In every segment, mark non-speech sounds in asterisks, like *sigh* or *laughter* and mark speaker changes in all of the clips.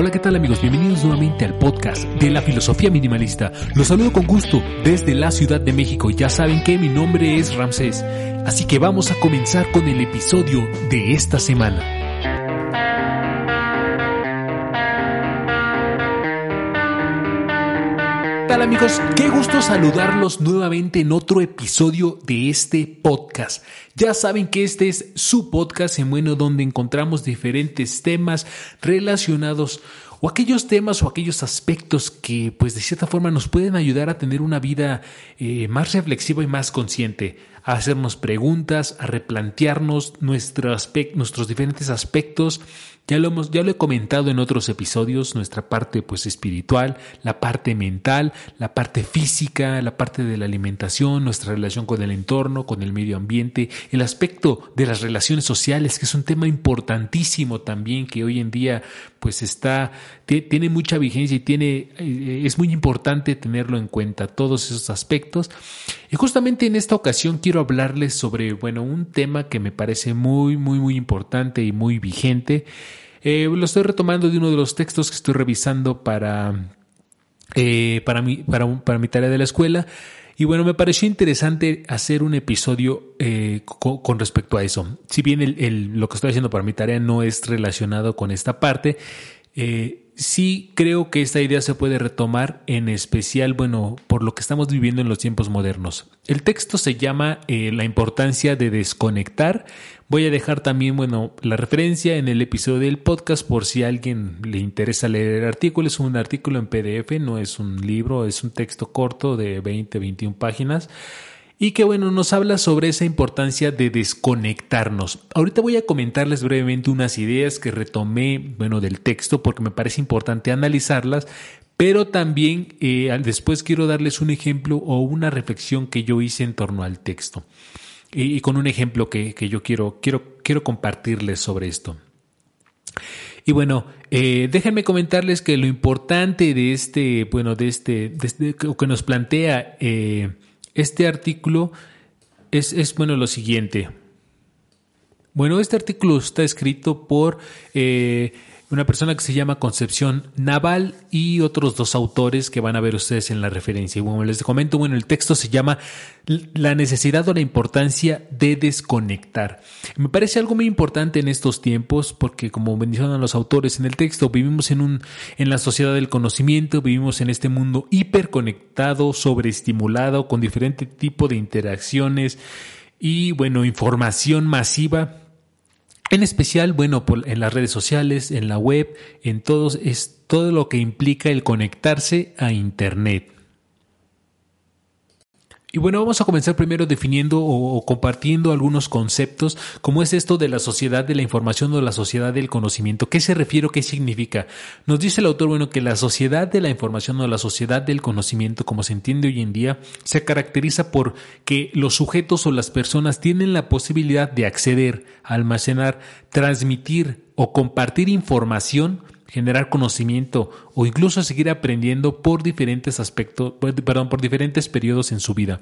Speaker 1: Hola, ¿qué tal amigos? Bienvenidos nuevamente al podcast de la filosofía minimalista. Los saludo con gusto desde la Ciudad de México. Ya saben que mi nombre es Ramsés, así que vamos a comenzar con el episodio de esta semana. Tal amigos? Qué gusto saludarlos nuevamente en otro episodio de este podcast. Ya saben que este es su podcast en bueno donde encontramos diferentes temas relacionados o aquellos temas o aquellos aspectos que pues de cierta forma nos pueden ayudar a tener una vida eh, más reflexiva y más consciente, a hacernos preguntas, a replantearnos nuestro nuestros diferentes aspectos ya lo, hemos, ya lo he comentado en otros episodios, nuestra parte pues espiritual, la parte mental, la parte física, la parte de la alimentación, nuestra relación con el entorno, con el medio ambiente, el aspecto de las relaciones sociales, que es un tema importantísimo también que hoy en día pues está, tiene mucha vigencia y tiene, eh, es muy importante tenerlo en cuenta, todos esos aspectos. Y justamente en esta ocasión quiero hablarles sobre, bueno, un tema que me parece muy, muy, muy importante y muy vigente eh, lo estoy retomando de uno de los textos que estoy revisando para, eh, para, mi, para, para mi tarea de la escuela. Y bueno, me pareció interesante hacer un episodio eh, con, respecto a eso. Si bien el, lo que estoy haciendo para mi tarea no es relacionado con esta parte, sí creo que esta idea se puede retomar en especial, bueno, por lo que estamos viviendo en los tiempos modernos. El texto se llama La importancia de desconectar Voy a dejar también, bueno, la referencia en el episodio del podcast por si a alguien le interesa leer el artículo. Es un artículo en PDF, no es un libro, es un texto corto de 20, 21 páginas y que bueno, nos habla sobre esa importancia de desconectarnos. Ahorita voy a comentarles brevemente unas ideas que retomé, bueno, del texto porque me parece importante analizarlas, pero también eh, después quiero darles un ejemplo o una reflexión que yo hice en torno al texto y, con un ejemplo que, yo quiero, quiero, quiero compartirles sobre esto. Y bueno, eh, déjenme comentarles que lo importante de este, bueno, de este, de este que nos plantea eh, este artículo es, es, bueno, lo siguiente. Bueno, este artículo está escrito por eh, una persona que se llama Concepción Naval y otros dos autores que van a ver ustedes en la referencia. Y bueno, les comento, bueno, el texto se llama La necesidad o la importancia de desconectar. Me parece algo muy importante en estos tiempos porque como mencionan los autores en el texto, vivimos en un en la sociedad del conocimiento, vivimos en este mundo hiperconectado, sobreestimulado con diferente tipo de interacciones y bueno, información masiva en especial, bueno, en las redes sociales, en la web, en todos, es todo lo que implica el conectarse a Internet. Y bueno, vamos a comenzar primero definiendo o, compartiendo algunos conceptos, como es esto de la sociedad de la información o la sociedad del conocimiento. ¿Qué se refiere qué significa? Nos dice el autor, bueno, que la sociedad de la información o la sociedad del conocimiento, como se entiende hoy en día, se caracteriza por que los sujetos o las personas tienen la posibilidad de acceder, almacenar, transmitir o compartir información generar conocimiento o incluso seguir aprendiendo por diferentes aspectos, perdón, por diferentes periodos en su vida.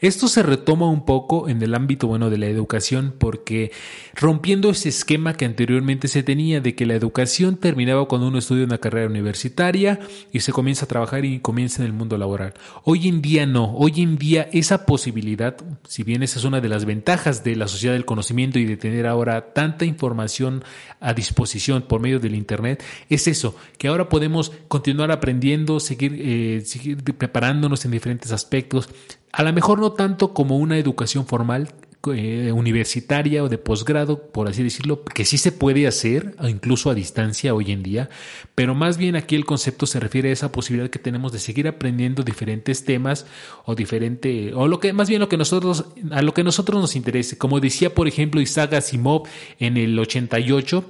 Speaker 1: Esto se retoma un poco en el ámbito bueno de la educación porque rompiendo ese esquema que anteriormente se tenía de que la educación terminaba cuando uno estudia una carrera universitaria y se comienza a trabajar y comienza en el mundo laboral. Hoy en día no, hoy en día esa posibilidad, si bien esa es una de las ventajas de la sociedad del conocimiento y de tener ahora tanta información a disposición por medio del internet, es eso, que ahora podemos continuar aprendiendo, seguir, eh, seguir preparándonos en diferentes aspectos, a lo mejor no tanto como una educación formal, eh, universitaria o de posgrado, por así decirlo, que sí se puede hacer, incluso a distancia hoy en día, pero más bien aquí el concepto se refiere a esa posibilidad que tenemos de seguir aprendiendo diferentes temas o diferente, o lo que, más bien lo que nosotros, a lo que nosotros nos interese. Como decía, por ejemplo, Isaac Asimov en el 88,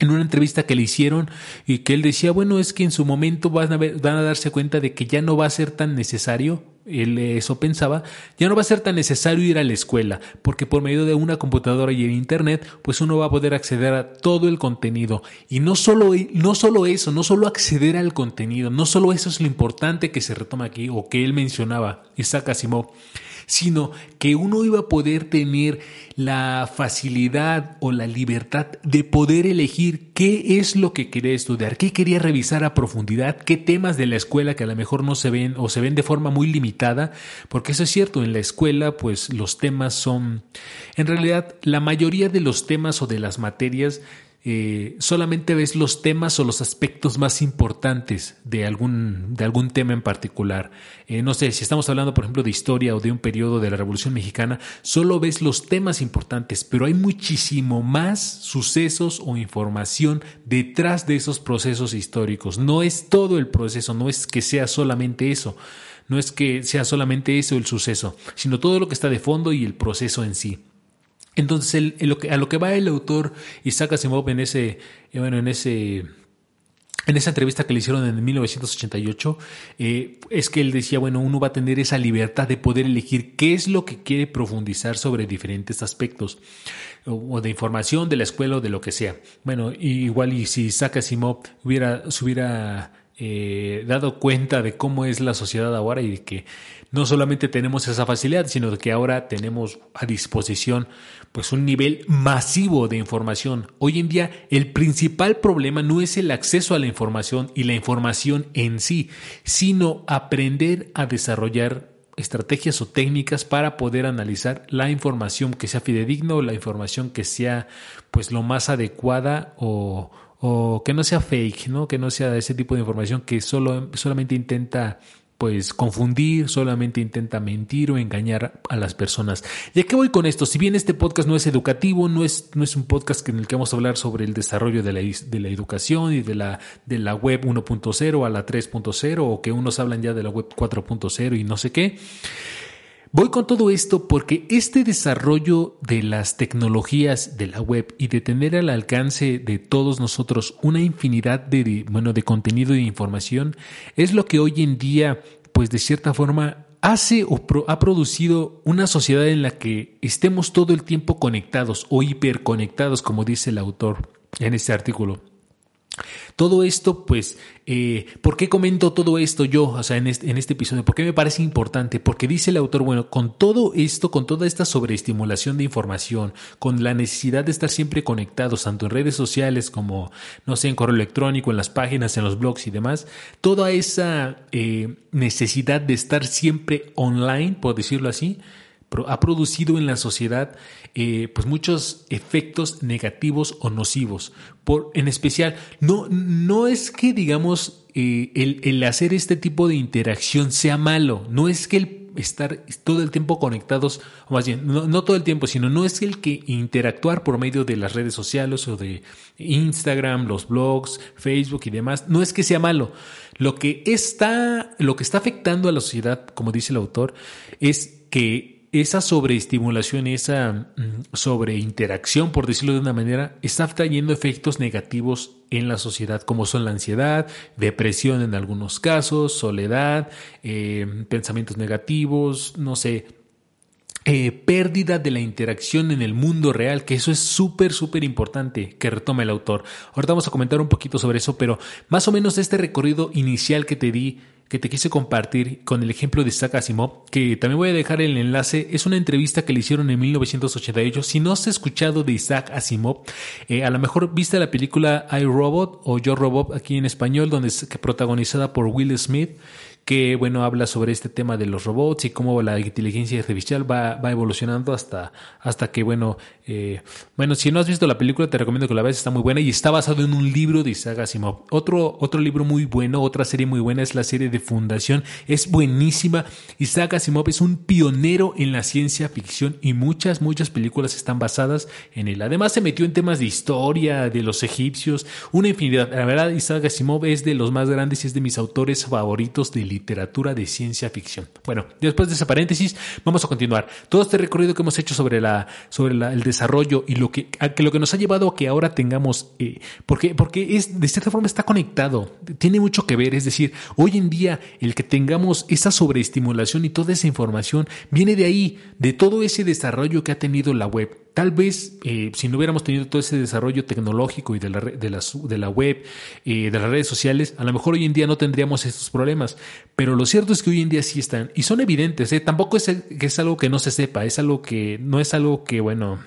Speaker 1: en una entrevista que le hicieron y que él decía, bueno, es que en su momento van a, darse cuenta de que ya no va a ser tan necesario, él eso pensaba, ya no va a ser tan necesario ir a la escuela, porque por medio de una computadora y el internet, pues uno va a poder acceder a todo el contenido. Y no solo, no solo eso, no solo acceder al contenido, no solo eso es lo importante que se retoma aquí o que él mencionaba, Isaac Asimov sino que uno iba a poder tener la facilidad o la libertad de poder elegir qué es lo que quería estudiar, qué quería revisar a profundidad, qué temas de la escuela que a lo mejor no se ven o se ven de forma muy limitada, porque eso es cierto, en la escuela pues los temas son, en realidad la mayoría de los temas o de las materias eh, solamente ves los temas o los aspectos más importantes de algún, de algún tema en particular. Eh, no sé, si estamos hablando, por ejemplo, de historia o de un periodo de la Revolución Mexicana, solo ves los temas importantes, pero hay muchísimo más sucesos o información detrás de esos procesos históricos. No es todo el proceso, no es que sea solamente eso. No es que sea solamente eso el suceso, sino todo lo que está de fondo y el proceso en sí. Entonces, a lo que va el autor Isaac Asimov en ese, eh, bueno, en ese en esa entrevista que le hicieron en 1988, eh, es que él decía, bueno, uno va a tener esa libertad de poder elegir qué es lo que quiere profundizar sobre diferentes aspectos, o, de información, de la escuela o de lo que sea. Bueno, igual y si Isaac Asimov hubiera, se hubiera eh, dado cuenta de cómo es la sociedad ahora y de que no solamente tenemos esa facilidad, sino que ahora tenemos a disposición pues un nivel masivo de información. Hoy en día el principal problema no es el acceso a la información y la información en sí, sino aprender a desarrollar estrategias o técnicas para poder analizar la información que sea fidedigna o la información que sea pues lo más adecuada o, o que no sea fake, ¿no? Que no sea ese tipo de información que solo, solamente intenta pues confundir, solamente intenta mentir o engañar a las personas. ¿Y a qué voy con esto? Si bien este podcast no es educativo, no es, no es un podcast en el que vamos a hablar sobre el desarrollo de la, de la educación y de la, de la web 1.0 a la 3.0 o que unos hablan ya de la web 4.0 y no sé qué. Voy con todo esto porque este desarrollo de las tecnologías de la web y de tener al alcance de todos nosotros una infinidad de, bueno, de contenido e información es lo que hoy en día, pues de cierta forma, hace o ha producido una sociedad en la que estemos todo el tiempo conectados o hiperconectados, como dice el autor en este artículo. Todo esto, pues, eh, ¿por qué comento todo esto yo, o sea, en este, en este episodio? ¿Por qué me parece importante? Porque dice el autor, bueno, con todo esto, con toda esta sobreestimulación de información, con la necesidad de estar siempre conectados, tanto en redes sociales como, no sé, en correo electrónico, en las páginas, en los blogs y demás, toda esa eh, necesidad de estar siempre online, por decirlo así, ha producido en la sociedad eh, pues muchos efectos negativos o nocivos. Por, en especial, no, no es que digamos eh, el, el, hacer este tipo de interacción sea malo, no es que el estar todo el tiempo conectados, o más bien, no, todo el tiempo, sino no es el que interactuar por medio de las redes sociales o de Instagram, los blogs, Facebook y demás, no es que sea malo. Lo que está, lo que está afectando a la sociedad, como dice el autor, es que esa sobreestimulación, esa mm, sobreinteracción, por decirlo de una manera, está trayendo efectos negativos en la sociedad, como son la ansiedad, depresión en algunos casos, soledad, eh, pensamientos negativos, no sé, eh, pérdida de la interacción en el mundo real, que eso es súper, súper importante que retome el autor. Ahorita vamos a comentar un poquito sobre eso, pero más o menos este recorrido inicial que te di que te quise compartir con el ejemplo de Isaac Asimov, que también voy a dejar el enlace, es una entrevista que le hicieron en 1988. Si no has escuchado de Isaac Asimov, eh, a lo mejor viste la película I, Robot o Yo Robot aquí en español, donde es protagonizada por Will Smith que, bueno, habla sobre este tema de los robots y cómo la inteligencia artificial va, va evolucionando hasta, hasta que, bueno, eh, bueno, si no has visto la película, te recomiendo que la veas, está muy buena y está basado en un libro de Isaac Asimov. Otro, otro libro muy bueno, otra serie muy buena es la serie de Fundación, es buenísima. Isaac Asimov es un pionero en la ciencia ficción y muchas, muchas películas están basadas en él. Además se metió en temas de historia, de los egipcios, una infinidad. La verdad, Isaac Asimov es de los más grandes y es de mis autores favoritos de literatura de ciencia ficción. Bueno, después de ese paréntesis, vamos a continuar. Todo este recorrido que hemos hecho sobre, la, sobre el desarrollo y lo que, que, lo que nos ha llevado a que ahora tengamos, eh, porque, porque es, de cierta forma está conectado, tiene mucho que ver. Es decir, hoy en día el que tengamos esa sobreestimulación y toda esa información viene de ahí, de todo ese desarrollo que ha tenido la web. Tal vez eh, si no hubiéramos tenido todo ese desarrollo tecnológico y de la, de la, de la web, eh, de las redes sociales, a lo mejor hoy en día no tendríamos estos problemas. Pero lo cierto es que hoy en día sí están y son evidentes. ¿eh? Tampoco es, que es algo que no se sepa, es algo que no es algo que, bueno,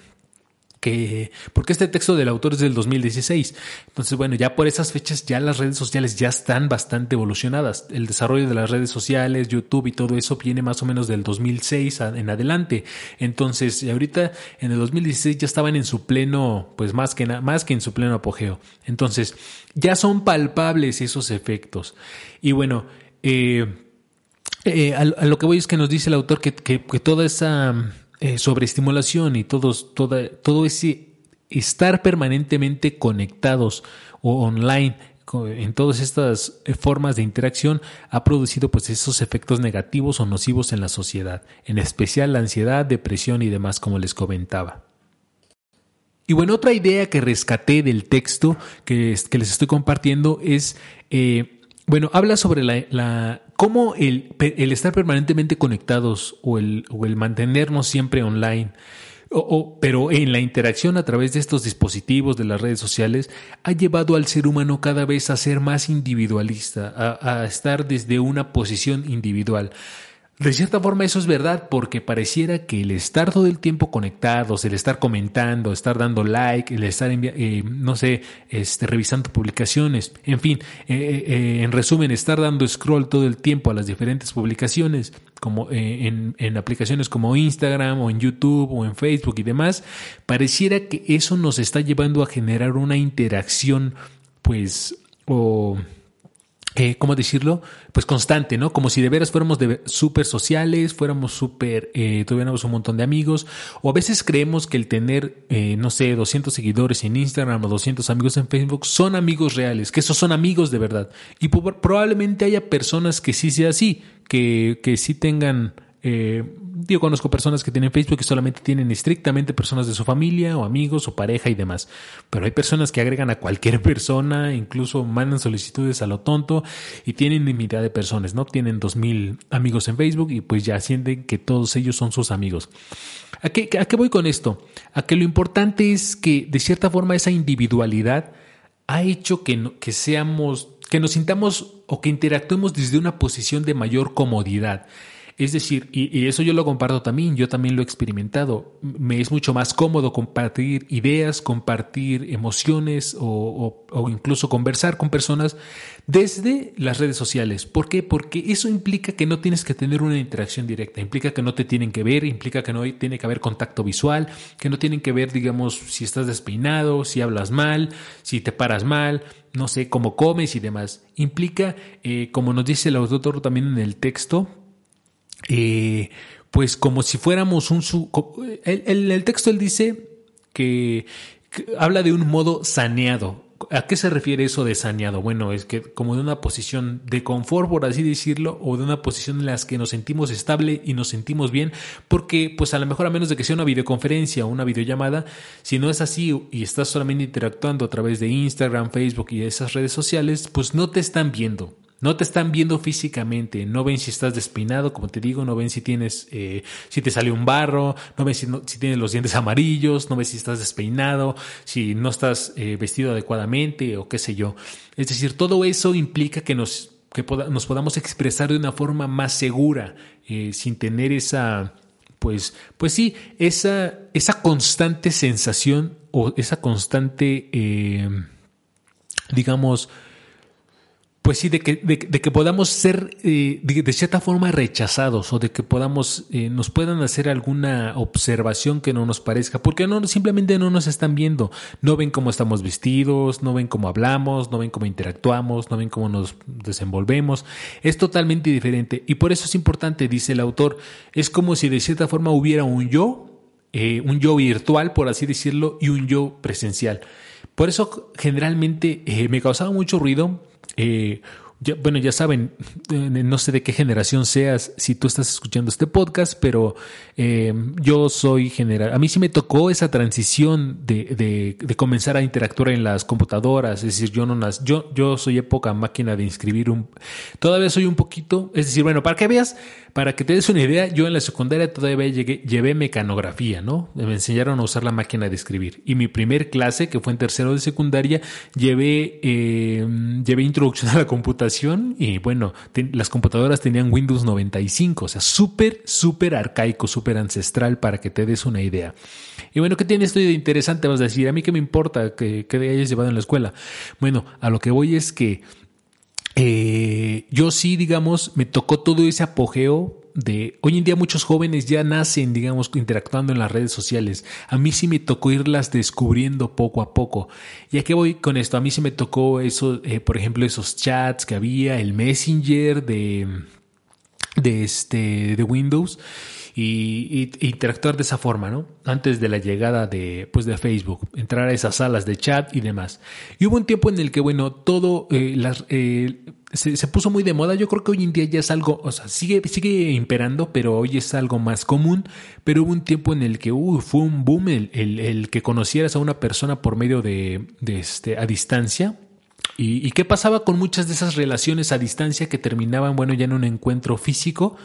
Speaker 1: que porque este texto del autor es del 2016. Entonces, bueno, ya por esas fechas ya las redes sociales ya están bastante evolucionadas. El desarrollo de las redes sociales, YouTube y todo eso viene más o menos del 2006 en adelante. Entonces, ahorita en el 2016 ya estaban en su pleno, pues más que más que en su pleno apogeo. Entonces, ya son palpables esos efectos. Y bueno, eh, eh, a, lo que voy es que nos dice el autor que, que toda esa eh, sobreestimulación y todos, toda, todo ese estar permanentemente conectados o online en todas estas eh, formas de interacción ha producido pues esos efectos negativos o nocivos en la sociedad, en especial la ansiedad, depresión y demás como les comentaba. Y bueno, otra idea que rescaté del texto que, que les estoy compartiendo es, eh, bueno, habla sobre la, la, cómo el, estar permanentemente conectados o el, mantenernos siempre online, pero en la interacción a través de estos dispositivos, de las redes sociales, ha llevado al ser humano cada vez a ser más individualista, a estar desde una posición individual. De cierta forma eso es verdad porque pareciera que el estar todo el tiempo conectados, el estar comentando, estar dando like, el estar, eh, no sé, este, revisando publicaciones, en fin, eh, eh, en resumen, estar dando scroll todo el tiempo a las diferentes publicaciones, como en, en aplicaciones como Instagram o en YouTube o en Facebook y demás, pareciera que eso nos está llevando a generar una interacción, pues, o eh, ¿cómo decirlo? Pues constante, ¿no? Como si de veras fuéramos súper sociales, fuéramos súper, eh, tuviéramos un montón de amigos, o a veces creemos que el tener, eh, no sé, 200 seguidores en Instagram o 200 amigos en Facebook son amigos reales, que esos son amigos de verdad. Y probablemente haya personas que sí sea así, que, que sí tengan eh, yo conozco personas que tienen Facebook y solamente tienen estrictamente personas de su familia o amigos o pareja y demás. Pero hay personas que agregan a cualquier *laughs* persona, incluso mandan solicitudes a lo tonto y tienen infinidad de personas, ¿no? Tienen dos mil amigos en Facebook y pues ya sienten que todos ellos son sus amigos. ¿A qué, ¿A qué voy con esto? A que lo importante es que de cierta forma esa individualidad ha hecho que, que seamos, que nos sintamos o que interactuemos desde una posición de mayor comodidad. Es decir, y, eso yo lo comparto también, yo también lo he experimentado. Me es mucho más cómodo compartir ideas, compartir emociones o, incluso conversar con personas desde las redes sociales. ¿Por qué? Porque eso implica que no tienes que tener una interacción directa, implica que no te tienen que ver, implica que no tiene que haber contacto visual, que no tienen que ver, digamos, si estás despeinado, si hablas mal, si te paras mal, no sé, cómo comes y demás. Implica, eh, como nos dice el autor también en el texto, eh, pues como si fuéramos un... El, el, texto él dice que, habla de un modo saneado. ¿A qué se refiere eso de saneado? Bueno, es que como de una posición de confort, por así decirlo, o de una posición en la que nos sentimos estable y nos sentimos bien, porque pues a lo mejor a menos de que sea una videoconferencia o una videollamada, si no es así y estás solamente interactuando a través de Instagram, Facebook y esas redes sociales, pues no te están viendo. No te están viendo físicamente, no ven si estás despeinado, como te digo, no ven si tienes, eh, si te sale un barro, no ven si, si, tienes los dientes amarillos, no ven si estás despeinado, si no estás eh, vestido adecuadamente o qué sé yo. Es decir, todo eso implica que nos, que nos podamos expresar de una forma más segura, eh, sin tener esa, pues, pues sí, esa, esa constante sensación o esa constante, digamos, pues sí, de que, de, que podamos ser eh, de, cierta forma rechazados o de que podamos, eh, nos puedan hacer alguna observación que no nos parezca, porque no, simplemente no nos están viendo, no ven cómo estamos vestidos, no ven cómo hablamos, no ven cómo interactuamos, no ven cómo nos desenvolvemos, es totalmente diferente. Y por eso es importante, dice el autor, es como si de cierta forma hubiera un yo, eh, un yo virtual, por así decirlo, y un yo presencial. Por eso generalmente me causaba mucho ruido eh, bueno, ya saben, eh, no sé de qué generación seas si tú estás escuchando este podcast, pero eh, yo soy general. A mí sí me tocó esa transición de, comenzar a interactuar en las computadoras. Es decir, yo no yo, yo soy época máquina de inscribir un. Todavía soy un poquito. Es decir, bueno, para que veas, para que te des una idea, yo en la secundaria todavía llegué, llevé mecanografía, ¿no? Me enseñaron a usar la máquina de escribir. Y mi primer clase, que fue en tercero de secundaria, llevé, eh, llevé introducción a la computación y bueno, las computadoras tenían Windows 95, o sea, súper, súper arcaico, súper ancestral para que te des una idea. Y bueno, ¿qué tiene esto de interesante? Vas a decir, ¿a mí qué me importa que, hayas llevado en la escuela? Bueno, a lo que voy es que eh, yo sí, digamos, me tocó todo ese apogeo de hoy en día muchos jóvenes ya nacen, digamos, interactuando en las redes sociales. A mí sí me tocó irlas descubriendo poco a poco. ¿Y a qué voy con esto? A mí sí me tocó eso, eh, por ejemplo, esos chats que había, el Messenger de, de este, de Windows y, interactuar de esa forma, ¿no? Antes de la llegada de, pues, de Facebook, entrar a esas salas de chat y demás. Y hubo un tiempo en el que, bueno, todo eh, las, eh, se, puso muy de moda. Yo creo que hoy en día ya es algo, o sea, sigue, sigue imperando, pero hoy es algo más común. Pero hubo un tiempo en el que fue un boom el, el, que conocieras a una persona por medio de, de este, a distancia. ¿Y, ¿Y qué pasaba con muchas de esas relaciones a distancia que terminaban, bueno, ya en un encuentro físico?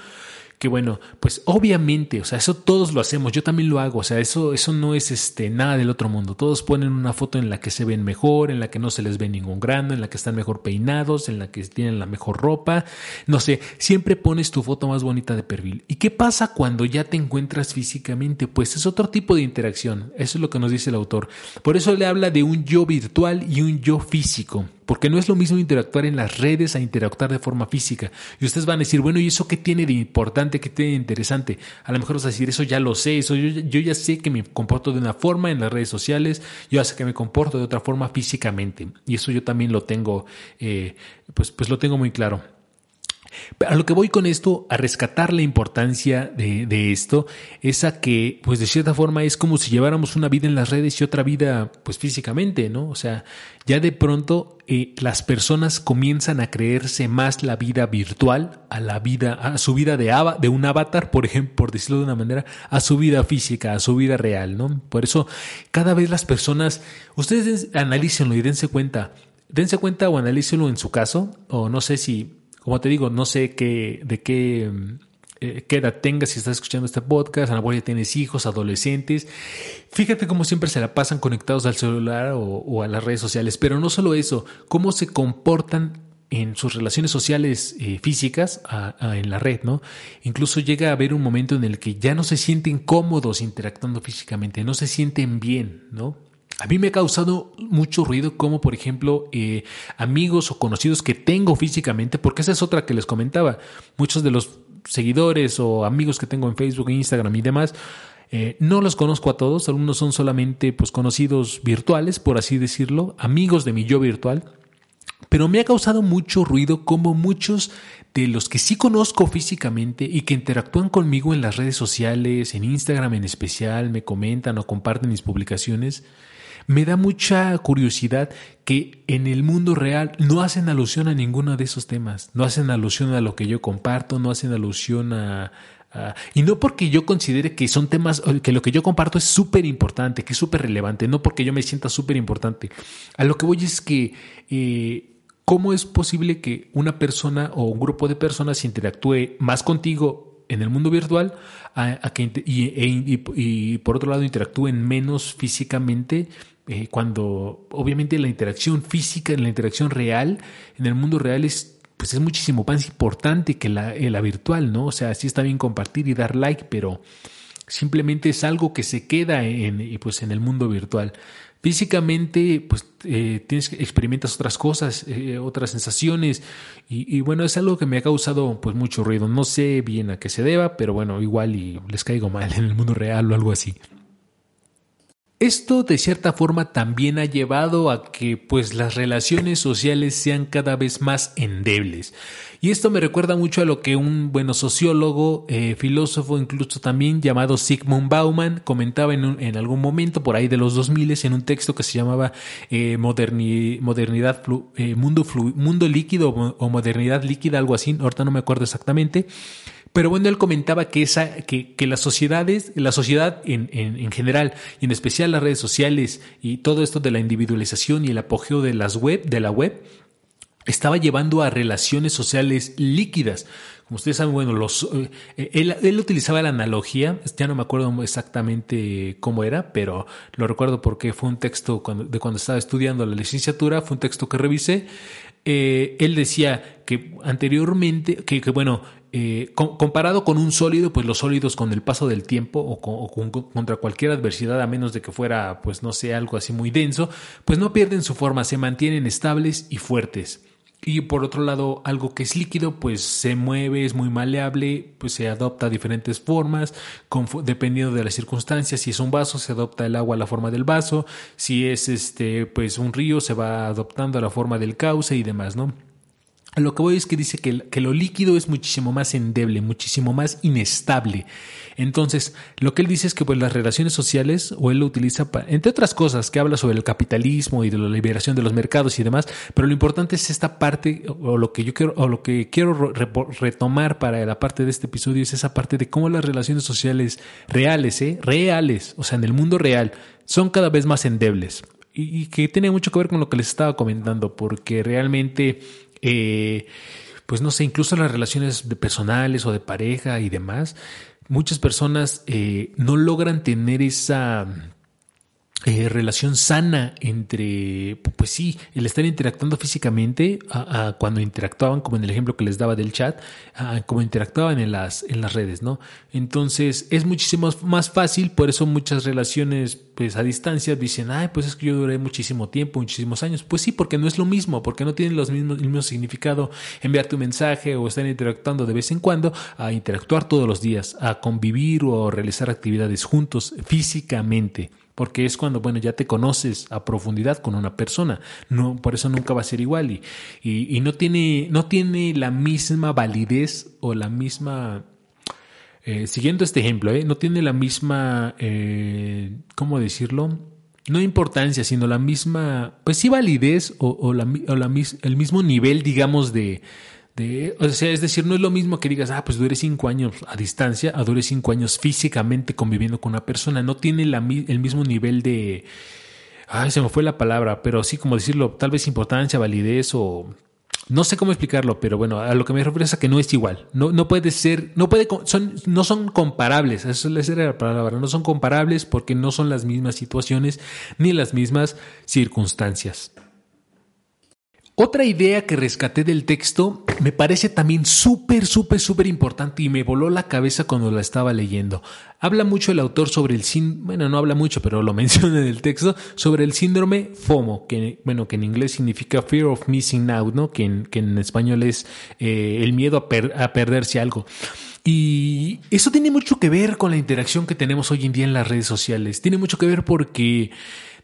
Speaker 1: Que bueno, pues obviamente, o sea, eso todos lo hacemos, yo también lo hago, o sea, eso, eso no es este, nada del otro mundo. Todos ponen una foto en la que se ven mejor, en la que no se les ve ningún grano, en la que están mejor peinados, en la que tienen la mejor ropa, no sé, siempre pones tu foto más bonita de perfil. ¿Y qué pasa cuando ya te encuentras físicamente? Pues es otro tipo de interacción, eso es lo que nos dice el autor. Por eso le habla de un yo virtual y un yo físico. Porque no es lo mismo interactuar en las redes a interactuar de forma física. Y ustedes van a decir, bueno, ¿y eso qué tiene de importante, qué tiene de interesante? A lo mejor vas a decir, eso ya lo sé, eso yo, ya sé que me comporto de una forma en las redes sociales, yo ya sé que me comporto de otra forma físicamente. Y eso yo también lo tengo, eh, pues, pues lo tengo muy claro. A lo que voy con esto, a rescatar la importancia de, esto, es a que, pues de cierta forma es como si lleváramos una vida en las redes y otra vida, pues físicamente, ¿no? O sea, ya de pronto eh, las personas comienzan a creerse más la vida virtual a la vida, a su vida de, de un avatar, por ejemplo, por decirlo de una manera, a su vida física, a su vida real, ¿no? Por eso, cada vez las personas, ustedes analícenlo y dense cuenta, dense cuenta o analícenlo en su caso, o no sé si como te digo, no sé qué, de qué, eh, edad tengas si estás escuchando este podcast, a lo mejor tienes hijos, adolescentes. Fíjate cómo siempre se la pasan conectados al celular o, a las redes sociales, pero no solo eso, cómo se comportan en sus relaciones sociales eh, físicas en la red, ¿no? Incluso llega a haber un momento en el que ya no se sienten cómodos interactuando físicamente, no se sienten bien, ¿no? A mí me ha causado mucho ruido como, por ejemplo, eh, amigos o conocidos que tengo físicamente, porque esa es otra que les comentaba. Muchos de los seguidores o amigos que tengo en Facebook, Instagram y demás, eh, no los conozco a todos, algunos son solamente pues, conocidos virtuales, por así decirlo, amigos de mi yo virtual. Pero me ha causado mucho ruido como muchos de los que sí conozco físicamente y que interactúan conmigo en las redes sociales, en Instagram en especial, me comentan o comparten mis publicaciones, me da mucha curiosidad que en el mundo real no hacen alusión a ninguno de esos temas, no hacen alusión a lo que yo comparto, no hacen alusión a, y no porque yo considere que son temas, que lo que yo comparto es súper importante, que es súper relevante, no porque yo me sienta súper importante. A lo que voy es que, eh, ¿cómo es posible que una persona o un grupo de personas interactúe más contigo en el mundo virtual a, e, y, por otro lado interactúen menos físicamente eh, cuando obviamente la interacción física, la interacción real, en el mundo real es, pues es muchísimo más importante que la, eh, la virtual, ¿no? O sea, sí está bien compartir y dar like, pero simplemente es algo que se queda en, pues en el mundo virtual. físicamente, pues eh, tienes experimentas otras cosas, eh, otras sensaciones y, bueno, es algo que me ha causado pues mucho ruido. No sé bien a qué se deba, pero bueno, igual y les caigo mal en el mundo real o algo así. Esto de cierta forma también ha llevado a que pues las relaciones sociales sean cada vez más endebles. Y esto me recuerda mucho a lo que un bueno sociólogo, eh, filósofo incluso también llamado Sigmund Bauman comentaba en, en, algún momento por ahí de los 2000 en un texto que se llamaba eh, Modernidad, eh, mundo, mundo líquido o modernidad líquida, algo así, ahorita no me acuerdo exactamente pero bueno, él comentaba que, esa, que, que las sociedades, la sociedad en, en, en, general, y en especial las redes sociales y todo esto de la individualización y el apogeo de las web, de la web, estaba llevando a relaciones sociales líquidas. Como ustedes saben, bueno, los, eh, él, él, utilizaba la analogía, ya no me acuerdo exactamente cómo era, pero lo recuerdo porque fue un texto cuando, de cuando estaba estudiando la licenciatura, fue un texto que revisé. Eh, él decía que anteriormente, que, que bueno, eh, comparado con un sólido, pues los sólidos con el paso del tiempo o, contra cualquier adversidad, a menos de que fuera, pues no sé, algo así muy denso, pues no pierden su forma, se mantienen estables y fuertes. Y por otro lado, algo que es líquido, pues se mueve, es muy maleable, pues se adopta a diferentes formas, dependiendo de las circunstancias. Si es un vaso, se adopta el agua a la forma del vaso. Si es este, pues un río, se va adoptando a la forma del cauce y demás, ¿no? Lo que voy es que dice que, que, lo líquido es muchísimo más endeble, muchísimo más inestable. Entonces, lo que él dice es que pues, las relaciones sociales, o él lo utiliza, para, entre otras cosas, que habla sobre el capitalismo y de la liberación de los mercados y demás, pero lo importante es esta parte, o lo que yo quiero, o lo que quiero retomar para la parte de este episodio, es esa parte de cómo las relaciones sociales reales, ¿eh? reales, o sea, en el mundo real, son cada vez más endebles. Y, y que tiene mucho que ver con lo que les estaba comentando, porque realmente eh, pues no sé, incluso las relaciones personales o de pareja y demás, muchas personas eh, no logran tener esa eh, relación sana entre, pues sí, el estar interactuando físicamente, a, cuando interactuaban, como en el ejemplo que les daba del chat, como interactuaban en las, en las redes, ¿no? Entonces es muchísimo más fácil, por eso muchas relaciones pues a distancia dicen, ay, pues es que yo duré muchísimo tiempo, muchísimos años. Pues sí, porque no es lo mismo, porque no tiene los mismos, el mismo significado enviarte un mensaje o estar interactuando de vez en cuando, a interactuar todos los días, a convivir o realizar actividades juntos físicamente porque es cuando, bueno, ya te conoces a profundidad con una persona, no, por eso nunca va a ser igual y, y, no, tiene, no tiene la misma validez o la misma, eh, siguiendo este ejemplo, ¿eh? no tiene la misma, eh, ¿cómo decirlo? No importancia, sino la misma, pues sí validez o, o, la, o la, el mismo nivel, digamos, de, o sea, es decir, no es lo mismo que digas, ah, pues dure cinco años a distancia, a dure cinco años físicamente conviviendo con una persona. No tiene el mismo nivel de. Ay, se me fue la palabra, pero sí, como decirlo, tal vez importancia, validez o. No sé cómo explicarlo, pero bueno, a lo que me refiero es a que no es igual. No, no puede ser, no puede, son, no son comparables. Eso es la palabra. No son comparables porque no son las mismas situaciones ni las mismas circunstancias. Otra idea que rescaté del texto me parece también súper, súper, súper importante y me voló la cabeza cuando la estaba leyendo. Habla mucho el autor sobre el síndrome, bueno, no habla mucho, pero lo *laughs* menciona en el texto, sobre el síndrome FOMO, que, bueno, que en inglés significa Fear of Missing Out, ¿no? Que en, que en español es eh, el miedo a, a perderse algo. Y eso tiene mucho que ver con la interacción que tenemos hoy en día en las redes sociales. Tiene mucho que ver porque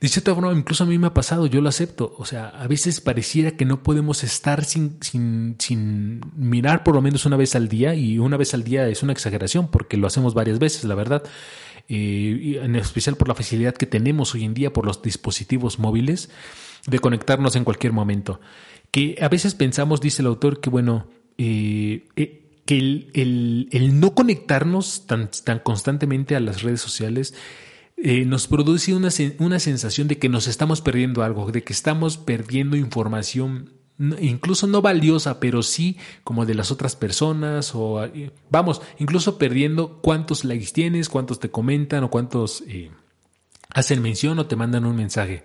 Speaker 1: de cierta forma, incluso a mí me ha pasado, yo lo acepto. O sea, a veces pareciera que no podemos estar sin, sin, sin mirar por lo menos una vez al día, y una vez al día es una exageración, porque lo hacemos varias veces, la verdad. Eh, en especial por la facilidad que tenemos hoy en día por los dispositivos móviles de conectarnos en cualquier momento. Que a veces pensamos, dice el autor, que bueno, eh, eh, que el, el, el, no conectarnos tan, tan constantemente a las redes sociales eh, nos produce una, una sensación de que nos estamos perdiendo algo, de que estamos perdiendo información incluso no valiosa, pero sí como de las otras personas o eh, vamos, incluso perdiendo cuántos likes tienes, cuántos te comentan o cuántos eh, hacen mención o te mandan un mensaje.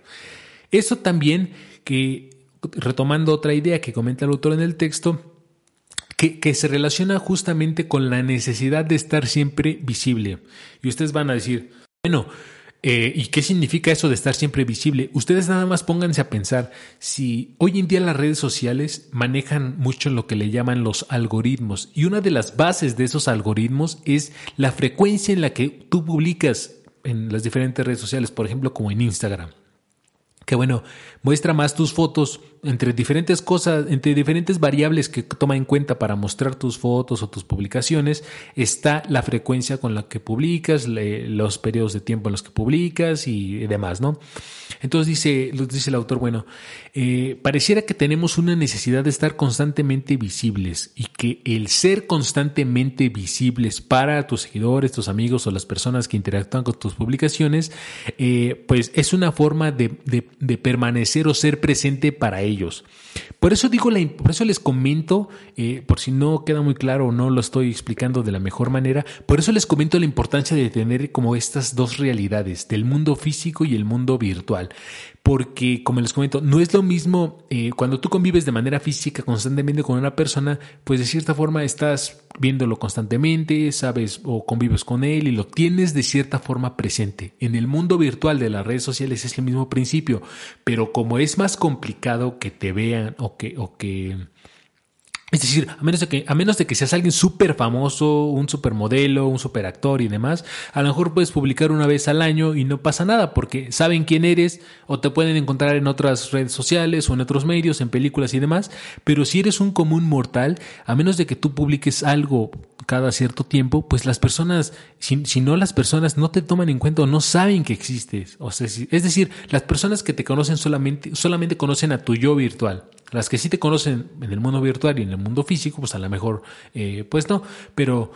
Speaker 1: Eso también que, retomando otra idea que comenta el autor en el texto, que, que se relaciona justamente con la necesidad de estar siempre visible. Y ustedes van a decir, bueno, Eh, ¿Y qué significa eso de estar siempre visible? Ustedes nada más pónganse a pensar si hoy en día las redes sociales manejan mucho lo que le llaman los algoritmos y una de las bases de esos algoritmos es la frecuencia en la que tú publicas en las diferentes redes sociales, por ejemplo como en Instagram que bueno, muestra más tus fotos entre diferentes cosas, entre diferentes variables que toma en cuenta para mostrar tus fotos o tus publicaciones, está la frecuencia con la que publicas, los periodos de tiempo en los que publicas y demás, ¿no? Entonces dice, dice el autor, bueno, eh, pareciera que tenemos una necesidad de estar constantemente visibles y que el ser constantemente visibles para tus seguidores, tus amigos o las personas que interactúan con tus publicaciones, eh, pues es una forma de de permanecer o ser presente para ellos ellos. Por eso digo, por eso les comento, eh, por si no queda muy claro o no lo estoy explicando de la mejor manera, por eso les comento la importancia de tener como estas dos realidades, del mundo físico y el mundo virtual porque, como les comento, no es lo mismo eh, cuando tú convives de manera física constantemente con una persona, pues de cierta forma estás viéndolo constantemente, sabes, o convives con él y lo tienes de cierta forma presente. En el mundo virtual de las redes sociales es el mismo principio, pero como es más complicado que te vean o que, o que es decir, a menos de que, a menos de que seas alguien súper famoso, un supermodelo, un superactor y demás, a lo mejor puedes publicar una vez al año y no pasa nada porque saben quién eres o te pueden encontrar en otras redes sociales o en otros medios, en películas y demás. Pero si eres un común mortal, a menos de que tú publiques algo cada cierto tiempo, pues las personas, si, si no las personas no te toman en cuenta o no saben que existes. O sea, es decir, las personas que te conocen solamente, solamente conocen a tu yo virtual. Las que sí te conocen en el mundo virtual y en el mundo físico, pues a lo mejor, eh, pues no, pero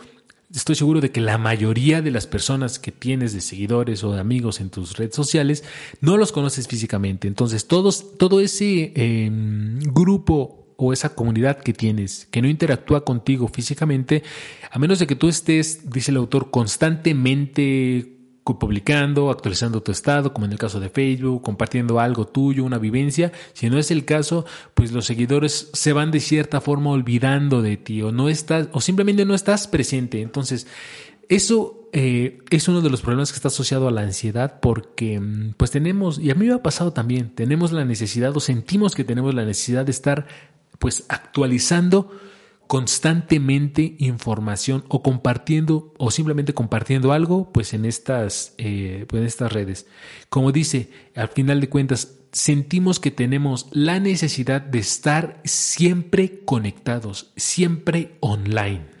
Speaker 1: estoy seguro de que la mayoría de las personas que tienes de seguidores o de amigos en tus redes sociales no los conoces físicamente. Entonces, todos, todo ese em, grupo o esa comunidad que tienes que no interactúa contigo físicamente, a menos de que tú estés, dice el autor, constantemente publicando, actualizando tu estado, como en el caso de Facebook, compartiendo algo tuyo, una vivencia. Si no es el caso, pues los seguidores se van de cierta forma olvidando de ti o no estás o simplemente no estás presente. Entonces, eso eh, es uno de los problemas que está asociado a la ansiedad porque mm, pues tenemos, y a mí me ha pasado también, tenemos la necesidad o sentimos que tenemos la necesidad de estar pues actualizando constantemente información o compartiendo o simplemente compartiendo algo pues en estas, eh, pues, en estas redes. Como dice, al final de cuentas, sentimos que tenemos la necesidad de estar siempre conectados, siempre online.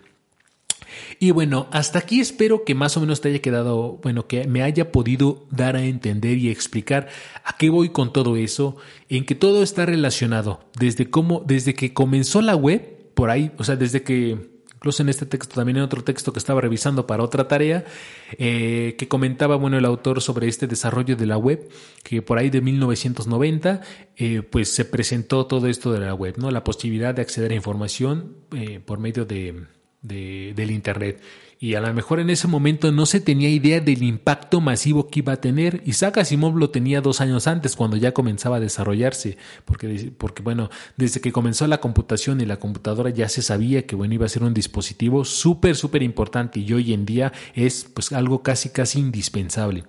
Speaker 1: Y bueno, hasta aquí espero que más o menos te haya quedado, bueno, que me haya podido dar a entender y explicar a qué voy con todo eso, en que todo está relacionado, desde cómo, desde que comenzó la web por ahí, o sea, desde que incluso en este texto, también en otro texto que estaba revisando para otra tarea, eh, que comentaba, bueno, el autor sobre este desarrollo de la web, que por ahí de 1990, eh, pues se presentó todo esto de la web, ¿no? La posibilidad de acceder a información eh, por medio de, de, del Internet y a lo mejor en ese momento no se tenía idea del impacto masivo que iba a tener. Isaac Asimov lo tenía dos años antes, cuando ya comenzaba a desarrollarse, porque, porque bueno, desde que comenzó la computación y la computadora ya se sabía que bueno, iba a ser un dispositivo súper, súper importante y hoy en día es pues algo casi, casi indispensable.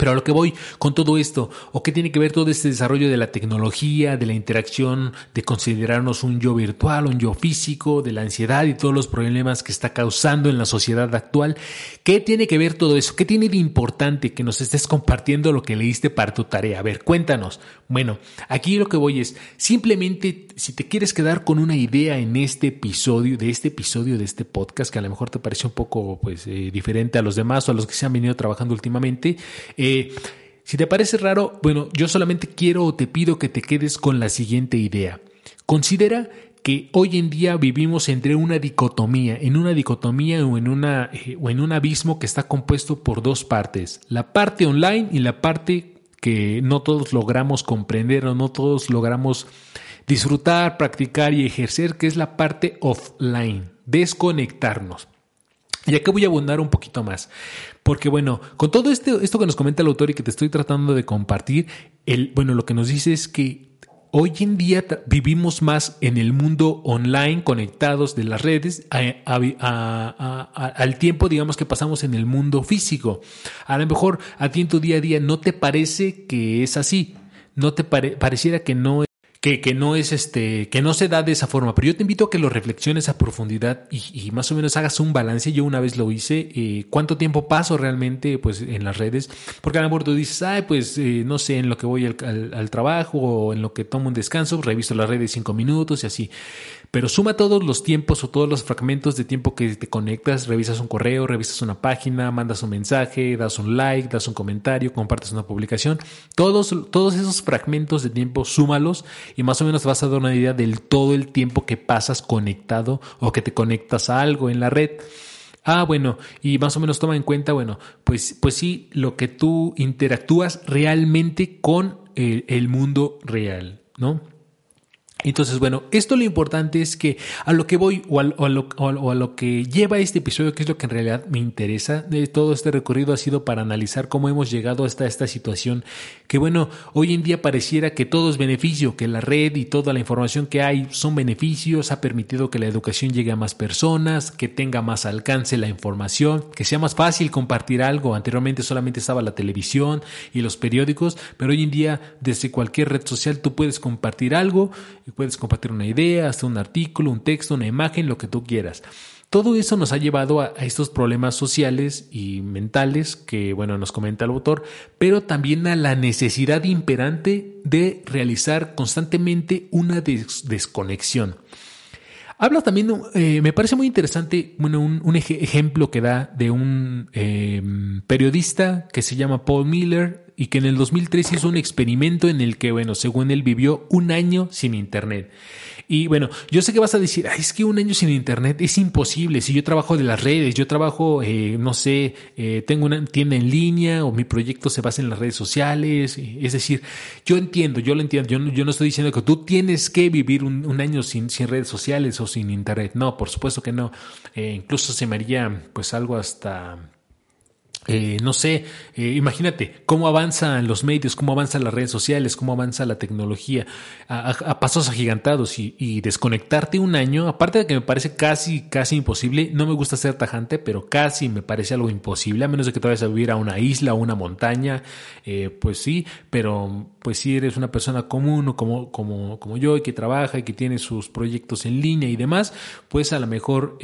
Speaker 1: Pero a lo que voy con todo esto, o qué tiene que ver todo este desarrollo de la tecnología, de la interacción, de considerarnos un yo virtual, un yo físico, de la ansiedad y todos los problemas que está causando en la sociedad actual, ¿qué tiene que ver todo eso? ¿Qué tiene de importante que nos estés compartiendo lo que leíste para tu tarea? A ver, cuéntanos. Bueno, aquí lo que voy es, simplemente si te quieres quedar con una idea en este episodio, de este episodio de este podcast, que a lo mejor te parece un poco pues eh, diferente a los demás o a los que se han venido trabajando últimamente, eh, si te parece raro, bueno, yo solamente quiero o te pido que te quedes con la siguiente idea. Considera que hoy en día vivimos entre una dicotomía, en una dicotomía o en, una, eh, o en un abismo que está compuesto por dos partes, la parte online y la parte que no todos logramos comprender o no todos logramos disfrutar, practicar y ejercer, que es la parte offline, desconectarnos. Y aquí voy a abundar un poquito más. Porque bueno, con todo esto, esto que nos comenta el autor y que te estoy tratando de compartir, el, bueno, lo que nos dice es que hoy en día vivimos más en el mundo online, conectados de las redes, al tiempo, digamos, que pasamos en el mundo físico. A lo mejor a ti en tu día a día no te parece que es así, no te pareciera que no que, que, no es este, que no se da de esa forma, pero yo te invito a que lo reflexiones a profundidad y, más o menos hagas un balance. Yo una vez lo hice, eh, cuánto tiempo paso realmente pues en las redes, porque a lo mejor tú dices, ay, pues eh, no sé, en lo que voy al, al, trabajo o en lo que tomo un descanso, reviso las redes cinco minutos y así. Pero suma todos los tiempos o todos los fragmentos de tiempo que te conectas, revisas un correo, revisas una página, mandas un mensaje, das un like, das un comentario, compartes una publicación. Todos, todos esos fragmentos de tiempo, súmalos y más o menos vas a dar una idea del todo el tiempo que pasas conectado o que te conectas a algo en la red. Ah, bueno, y más o menos toma en cuenta, bueno, pues, pues sí, lo que tú interactúas realmente con el, el mundo real, ¿no? Entonces, bueno, esto lo importante es que a lo que voy o a, lo, o a, lo, que lleva este episodio, que es lo que en realidad me interesa de todo este recorrido, ha sido para analizar cómo hemos llegado hasta esta situación, que bueno, hoy en día pareciera que todo es beneficio, que la red y toda la información que hay son beneficios, ha permitido que la educación llegue a más personas, que tenga más alcance la información, que sea más fácil compartir algo. Anteriormente solamente estaba la televisión y los periódicos, pero hoy en día desde cualquier red social tú puedes compartir algo puedes compartir una idea, hasta un artículo, un texto, una imagen, lo que tú quieras. Todo eso nos ha llevado a, estos problemas sociales y mentales que, bueno, nos comenta el autor, pero también a la necesidad imperante de realizar constantemente una desconexión. Habla también, eh, me parece muy interesante, un, ejemplo que da de un eh, periodista que se llama Paul Miller y que en el 2003 hizo un experimento en el que, bueno, según él vivió un año sin Internet. Y bueno, yo sé que vas a decir, es que un año sin Internet es imposible. Si yo trabajo de las redes, yo trabajo, eh, no sé, eh, tengo una tienda en línea o mi proyecto se basa en las redes sociales. Es decir, yo entiendo, yo lo entiendo. Yo, yo no estoy diciendo que tú tienes que vivir un, año sin, sin, redes sociales o sin Internet. No, por supuesto que no. Eh, incluso se me haría pues algo hasta eh, no sé, eh, imagínate cómo avanzan los medios, cómo avanzan las redes sociales, cómo avanza la tecnología a, pasos agigantados y, desconectarte un año, aparte de que me parece casi, casi imposible, no me gusta ser tajante, pero casi me parece algo imposible, a menos de que te vayas a vivir a una isla o una montaña, eh, pues sí, pero pues si eres una persona común o como, como, como yo y que trabaja y que tiene sus proyectos en línea y demás, pues a lo mejor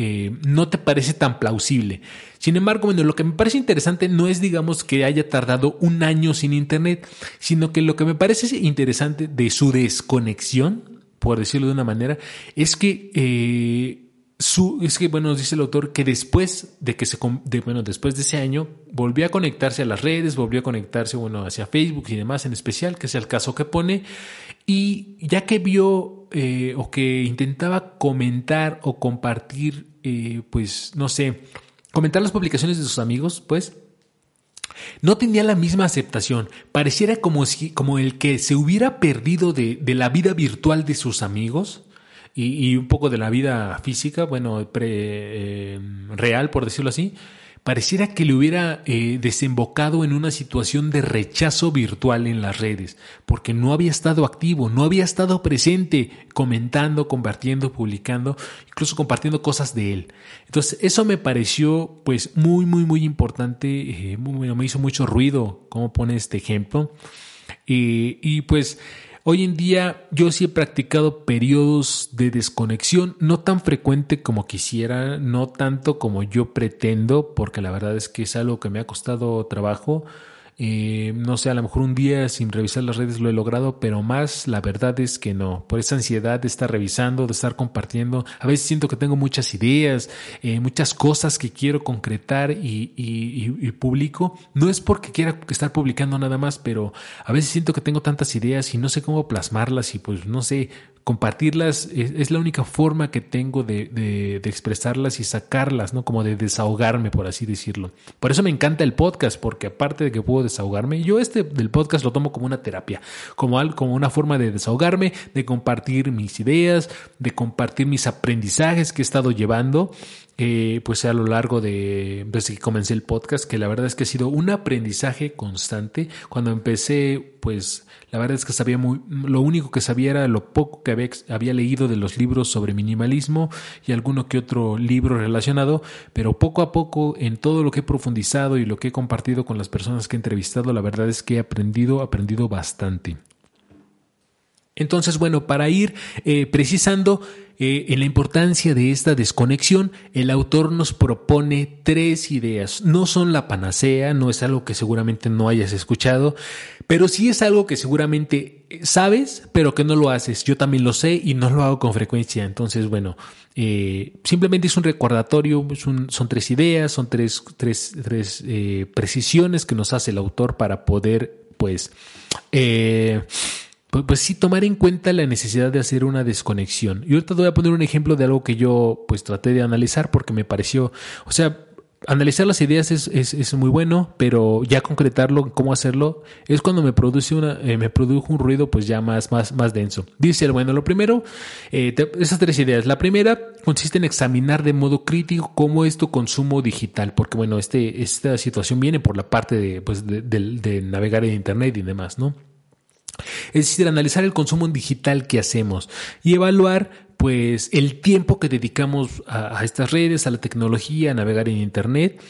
Speaker 1: no te parece tan plausible. Sin embargo, bueno, lo que me parece interesante no es, digamos, que haya tardado un año sin Internet, sino que lo que me parece interesante de su desconexión, por decirlo de una manera, es que eh, su, es que, bueno, dice el autor que después de que se, bueno, después de ese año, volvió a conectarse a las redes, volvió a conectarse, bueno, hacia Facebook y demás en especial, que es el caso que pone, y ya que vio eh, o que intentaba comentar o compartir, eh, pues, no sé, comentar las publicaciones de sus amigos, pues no tenía la misma aceptación. Pareciera como, si, como el que se hubiera perdido de, de la vida virtual de sus amigos y, y, un poco de la vida física, bueno, pre, eh, real, por decirlo así pareciera que le hubiera eh, desembocado en una situación de rechazo virtual en las redes, porque no había estado activo, no había estado presente comentando, compartiendo, publicando, incluso compartiendo cosas de él. Entonces, eso me pareció pues muy, muy, muy importante, eh, me hizo mucho ruido cómo pone este ejemplo. y pues Hoy en día yo sí he practicado periodos de desconexión, no tan frecuente como quisiera, no tanto como yo pretendo, porque la verdad es que es algo que me ha costado trabajo. Eh, no sé, a lo mejor un día sin revisar las redes lo he logrado, pero más la verdad es que no. Por esa ansiedad de estar revisando, de estar compartiendo. A veces siento que tengo muchas ideas, eh, muchas cosas que quiero concretar y, y, publico. No es porque quiera estar publicando nada más, pero a veces siento que tengo tantas ideas y no sé cómo plasmarlas y pues no sé, compartirlas es, la única forma que tengo de, de, expresarlas y sacarlas, ¿no? Como de desahogarme, por así decirlo. Por eso me encanta el podcast, porque aparte de que puedo desahogarme, yo este del podcast lo tomo como una terapia, como, algo, como una forma de desahogarme, de compartir mis ideas, de compartir mis aprendizajes que he estado llevando eh, pues a lo largo de desde que comencé el podcast, que la verdad es que ha sido un aprendizaje constante. Cuando empecé, pues la verdad es que sabía muy, lo único que sabía era lo poco que había, leído de los libros sobre minimalismo y alguno que otro libro relacionado, pero poco a poco en todo lo que he profundizado y lo que he compartido con las personas que he entrevistado, la verdad es que he aprendido, aprendido bastante. Entonces, bueno, para ir eh, precisando eh, en la importancia de esta desconexión, el autor nos propone tres ideas. No son la panacea, no es algo que seguramente no hayas escuchado, pero sí es algo que seguramente sabes, pero que no lo haces. Yo también lo sé y no lo hago con frecuencia. Entonces, bueno, eh, simplemente es un recordatorio, son tres ideas, son tres, tres, tres precisiones que nos hace el autor para poder, pues, pues, pues, sí tomar en cuenta la necesidad de hacer una desconexión. Y ahorita te voy a poner un ejemplo de algo que yo pues traté de analizar porque me pareció, o sea, analizar las ideas es, es, muy bueno, pero ya concretarlo, cómo hacerlo, es cuando me produce una, eh, me produjo un ruido pues ya más, más, más denso. Dice, bueno, lo primero, eh, esas tres ideas. La primera consiste en examinar de modo crítico cómo es tu consumo digital, porque bueno, este, esta situación viene por la parte pues, de, de navegar en Internet y demás, ¿no? Es decir, analizar el consumo digital que hacemos y evaluar pues el tiempo que dedicamos a, a estas redes, a la tecnología, a navegar en Internet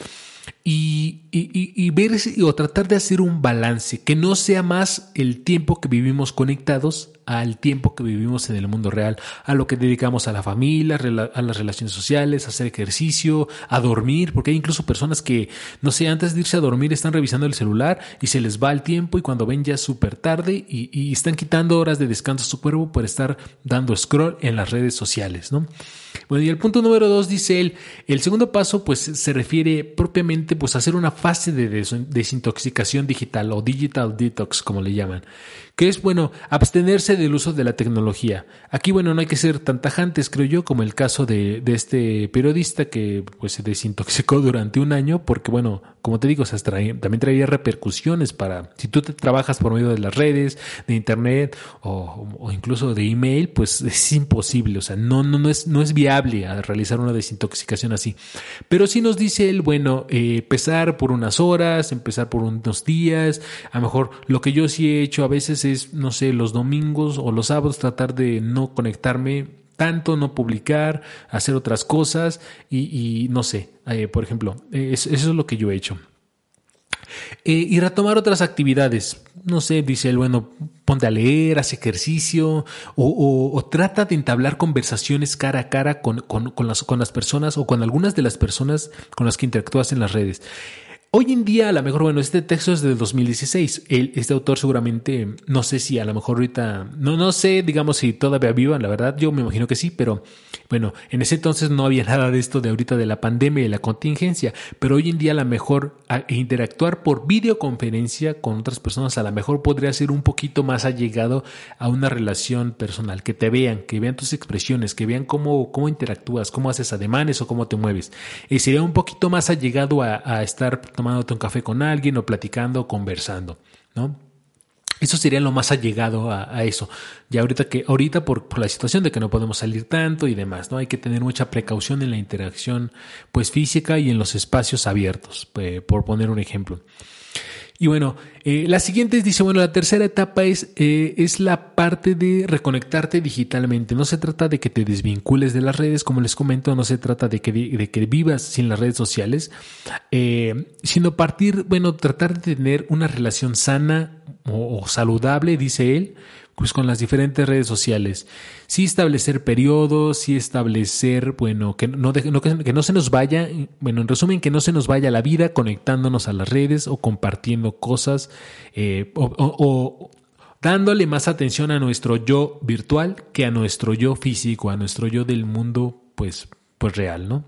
Speaker 1: y, y, ver o tratar de hacer un balance, que no sea más el tiempo que vivimos conectados al tiempo que vivimos en el mundo real, a lo que dedicamos a la familia, a las relaciones sociales, a hacer ejercicio, a dormir, porque hay incluso personas que, no sé, antes de irse a dormir están revisando el celular y se les va el tiempo y cuando ven ya es súper tarde y, y están quitando horas de descanso a su cuerpo por estar dando scroll en las redes sociales, ¿no? Bueno, y el punto número dos dice él, el segundo paso pues se refiere propiamente pues a hacer una fase de desintoxicación digital o digital detox como le llaman, que es bueno abstenerse del uso de la tecnología. Aquí bueno no hay que ser tan tajantes creo yo como el caso de, este periodista que pues se desintoxicó *laughs* durante un año porque bueno como te digo, también traería repercusiones para, si tú te trabajas por medio de las redes, de internet o, incluso de email, pues *laughs* es imposible, o sea, no, no, no, es, no es viable realizar una desintoxicación así. Pero si nos dice él, bueno, eh, empezar por unas horas, empezar por unos días, a lo mejor lo que yo sí he hecho a veces no sé, los domingos o los sábados tratar de no conectarme tanto, no publicar, hacer otras cosas y, no sé, eh, por ejemplo, eso, es lo que yo he hecho. Eh, y retomar otras actividades. No sé, dice él, bueno, ponte a leer, haz ejercicio o, trata de entablar conversaciones cara a cara con, con, las, con las personas o con algunas de las personas con las que interactúas en las redes. Hoy en día, a lo mejor, bueno, este texto es del 2016. El, este autor seguramente, no sé si a lo mejor ahorita, no, no sé, digamos, si todavía viva, la verdad, yo me imagino que sí, pero bueno, en ese entonces no había *laughs* nada de esto de ahorita de la pandemia y la contingencia, pero hoy en día a lo mejor interactuar por videoconferencia con otras personas a lo mejor podría ser un poquito más allegado a una relación personal, que te vean, que vean tus expresiones, que vean cómo, cómo interactúas, cómo haces ademanes o cómo te mueves. Y sería un poquito más allegado a, a estar tomándote un café con alguien o platicando, conversando, ¿no? Eso sería lo más allegado a, eso. Ya ahorita que, ahorita por, por, la situación de que no podemos salir tanto y demás, ¿no? Hay que tener mucha precaución en la interacción, pues física y en los espacios abiertos, por poner un ejemplo. Y bueno, eh, la siguiente dice, bueno, la tercera etapa es, eh, es la parte de reconectarte digitalmente. No se trata de que te desvincules de las redes, como les comento, no se trata de que, de que vivas sin las redes sociales, eh, sino partir, bueno, tratar de tener una relación sana o saludable, dice él, pues con las diferentes redes sociales. Sí establecer periodos, sí establecer, bueno, que no, que no se nos vaya, bueno, en resumen, que no se nos vaya la vida conectándonos a las redes o compartiendo cosas eh, o, dándole más atención a nuestro yo virtual que a nuestro yo físico, a nuestro yo del mundo, pues, pues real, ¿no?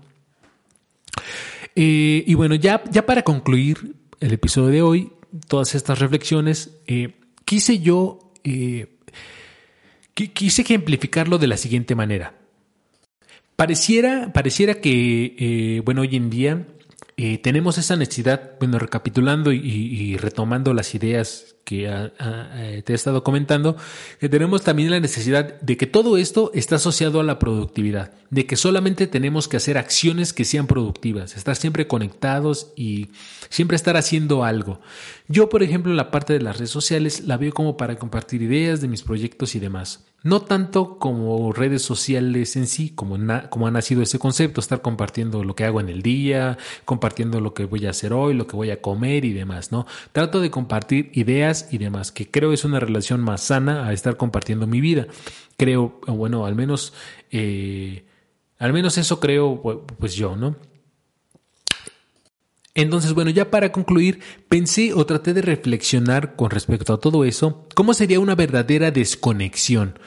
Speaker 1: Eh, y bueno, ya, ya para concluir el episodio de hoy, todas estas reflexiones, eh, quise yo Quise ejemplificarlo de la siguiente manera. Pareciera, pareciera que, eh, bueno, hoy en día eh, tenemos esa necesidad, bueno, recapitulando y, retomando las ideas que eh, te he estado comentando, que tenemos también la necesidad de que todo esto está asociado a la productividad, de que solamente tenemos que hacer acciones que sean productivas, estar siempre conectados y siempre estar haciendo algo. Yo, por ejemplo, la parte de las redes sociales la veo como para compartir ideas de mis proyectos y demás. No tanto como redes sociales en sí, como, ha nacido ese concepto, estar compartiendo lo que hago en el día, compartiendo lo que voy a hacer hoy, lo que voy a comer y demás, ¿no? Trato de compartir ideas y demás, que creo es una relación más sana a estar compartiendo mi vida. Creo, bueno, al menos, eh, al menos eso creo, pues yo, ¿no? Entonces, bueno, ya para concluir, pensé o traté de reflexionar con respecto a todo eso, cómo sería una verdadera desconexión.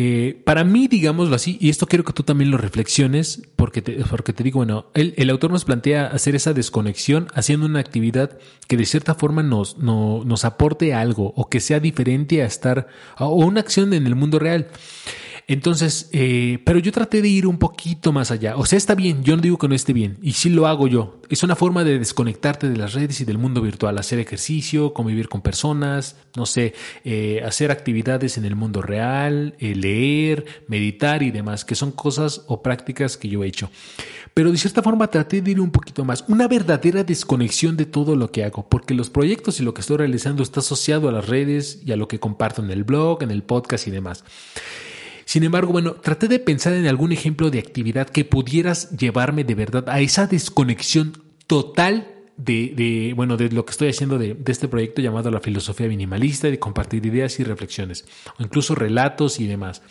Speaker 1: Eh, para mí, digámoslo así, y esto quiero que tú también lo reflexiones, porque te, porque te digo, bueno, el, el, autor nos plantea hacer esa desconexión haciendo una actividad que de cierta forma nos, no, nos aporte algo o que sea diferente a estar, o una acción en el mundo real. Entonces, eh, pero yo traté de ir un poquito más allá. O sea, está bien, yo no digo que no esté bien, y sí lo hago yo. Es una forma de desconectarte de las redes y del mundo virtual, hacer ejercicio, convivir con personas, no sé, eh, hacer actividades en el mundo real, eh, leer, meditar y demás, que son cosas o prácticas que yo he hecho. Pero de cierta forma traté de ir un poquito más, una verdadera desconexión de todo lo que hago, porque los proyectos y lo que estoy realizando está asociado a las redes y a lo que comparto en el blog, en el podcast y demás. Sin embargo, bueno, traté de pensar en algún ejemplo de actividad que pudieras llevarme de verdad a esa desconexión total de, bueno, de lo que estoy haciendo de, este proyecto llamado la filosofía minimalista, de compartir ideas y reflexiones, o incluso relatos y demás.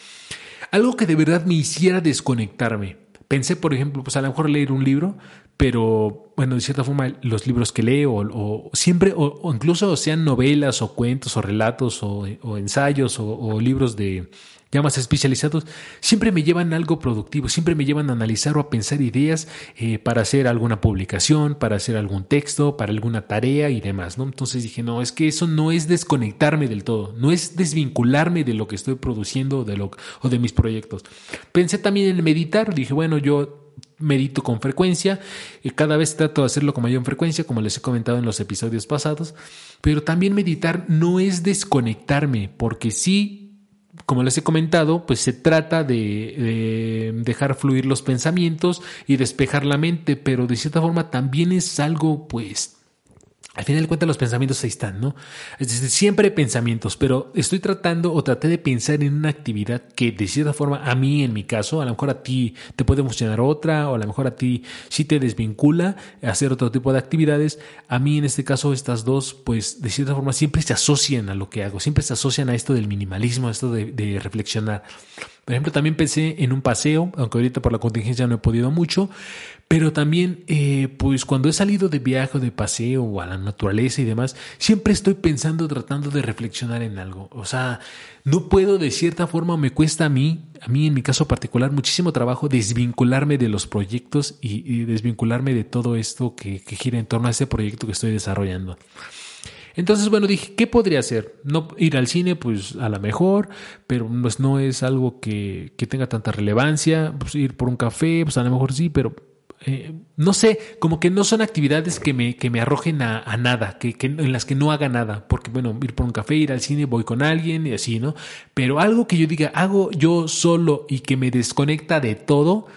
Speaker 1: Algo que de verdad me hiciera desconectarme. Pensé, por ejemplo, pues a lo mejor leer un libro, pero bueno, de cierta forma los libros que leo, o, siempre, o, incluso sean novelas o cuentos o relatos o, ensayos o libros de, ya más especializados, siempre me llevan algo productivo, siempre me llevan a analizar o a pensar ideas eh, para hacer alguna publicación, para hacer algún texto, para alguna tarea y demás, ¿no? Entonces dije, no, es que eso no es desconectarme del todo, no es desvincularme de lo que estoy produciendo de lo, o de mis proyectos. Pensé también en meditar, dije, bueno, yo medito con frecuencia y cada vez trato de hacerlo con mayor frecuencia, como les he comentado en los episodios pasados, pero también meditar no es desconectarme, porque sí como les he comentado, pues se trata de, dejar fluir los pensamientos y despejar la mente, pero de cierta forma también es algo pues al final de cuentas los pensamientos ahí están, ¿no? Es decir, siempre hay pensamientos, pero estoy tratando o traté de pensar en una actividad que de cierta forma a mí, en mi caso, a lo mejor a ti te puede funcionar otra, o a lo mejor a ti sí te desvincula hacer otro tipo de actividades. A mí en este caso estas dos, pues de cierta forma siempre se asocian a lo que hago, siempre se asocian a esto del minimalismo, a esto de, de reflexionar. Por ejemplo, también pensé en un paseo, aunque ahorita por la contingencia no he podido mucho, pero también, eh, pues cuando he salido de viaje o de paseo o a la naturaleza y demás, siempre estoy pensando, tratando de reflexionar en algo. O sea, no puedo de cierta forma, me cuesta a mí, a mí en mi caso particular, muchísimo trabajo desvincularme de los proyectos y, desvincularme de todo esto que, gira en torno a ese proyecto que estoy desarrollando. Entonces, bueno, dije, ¿qué podría hacer? No ir al cine, pues a lo mejor, pero pues no es algo que, que tenga tanta relevancia. Pues ir por un café, pues a lo mejor sí, pero eh, no sé, como que no son actividades que me, que me arrojen a, nada, que, en las que no haga nada, porque bueno, ir por un café, ir al cine, voy con alguien y así, ¿no? Pero algo que yo diga, hago yo solo y que me desconecta de todo,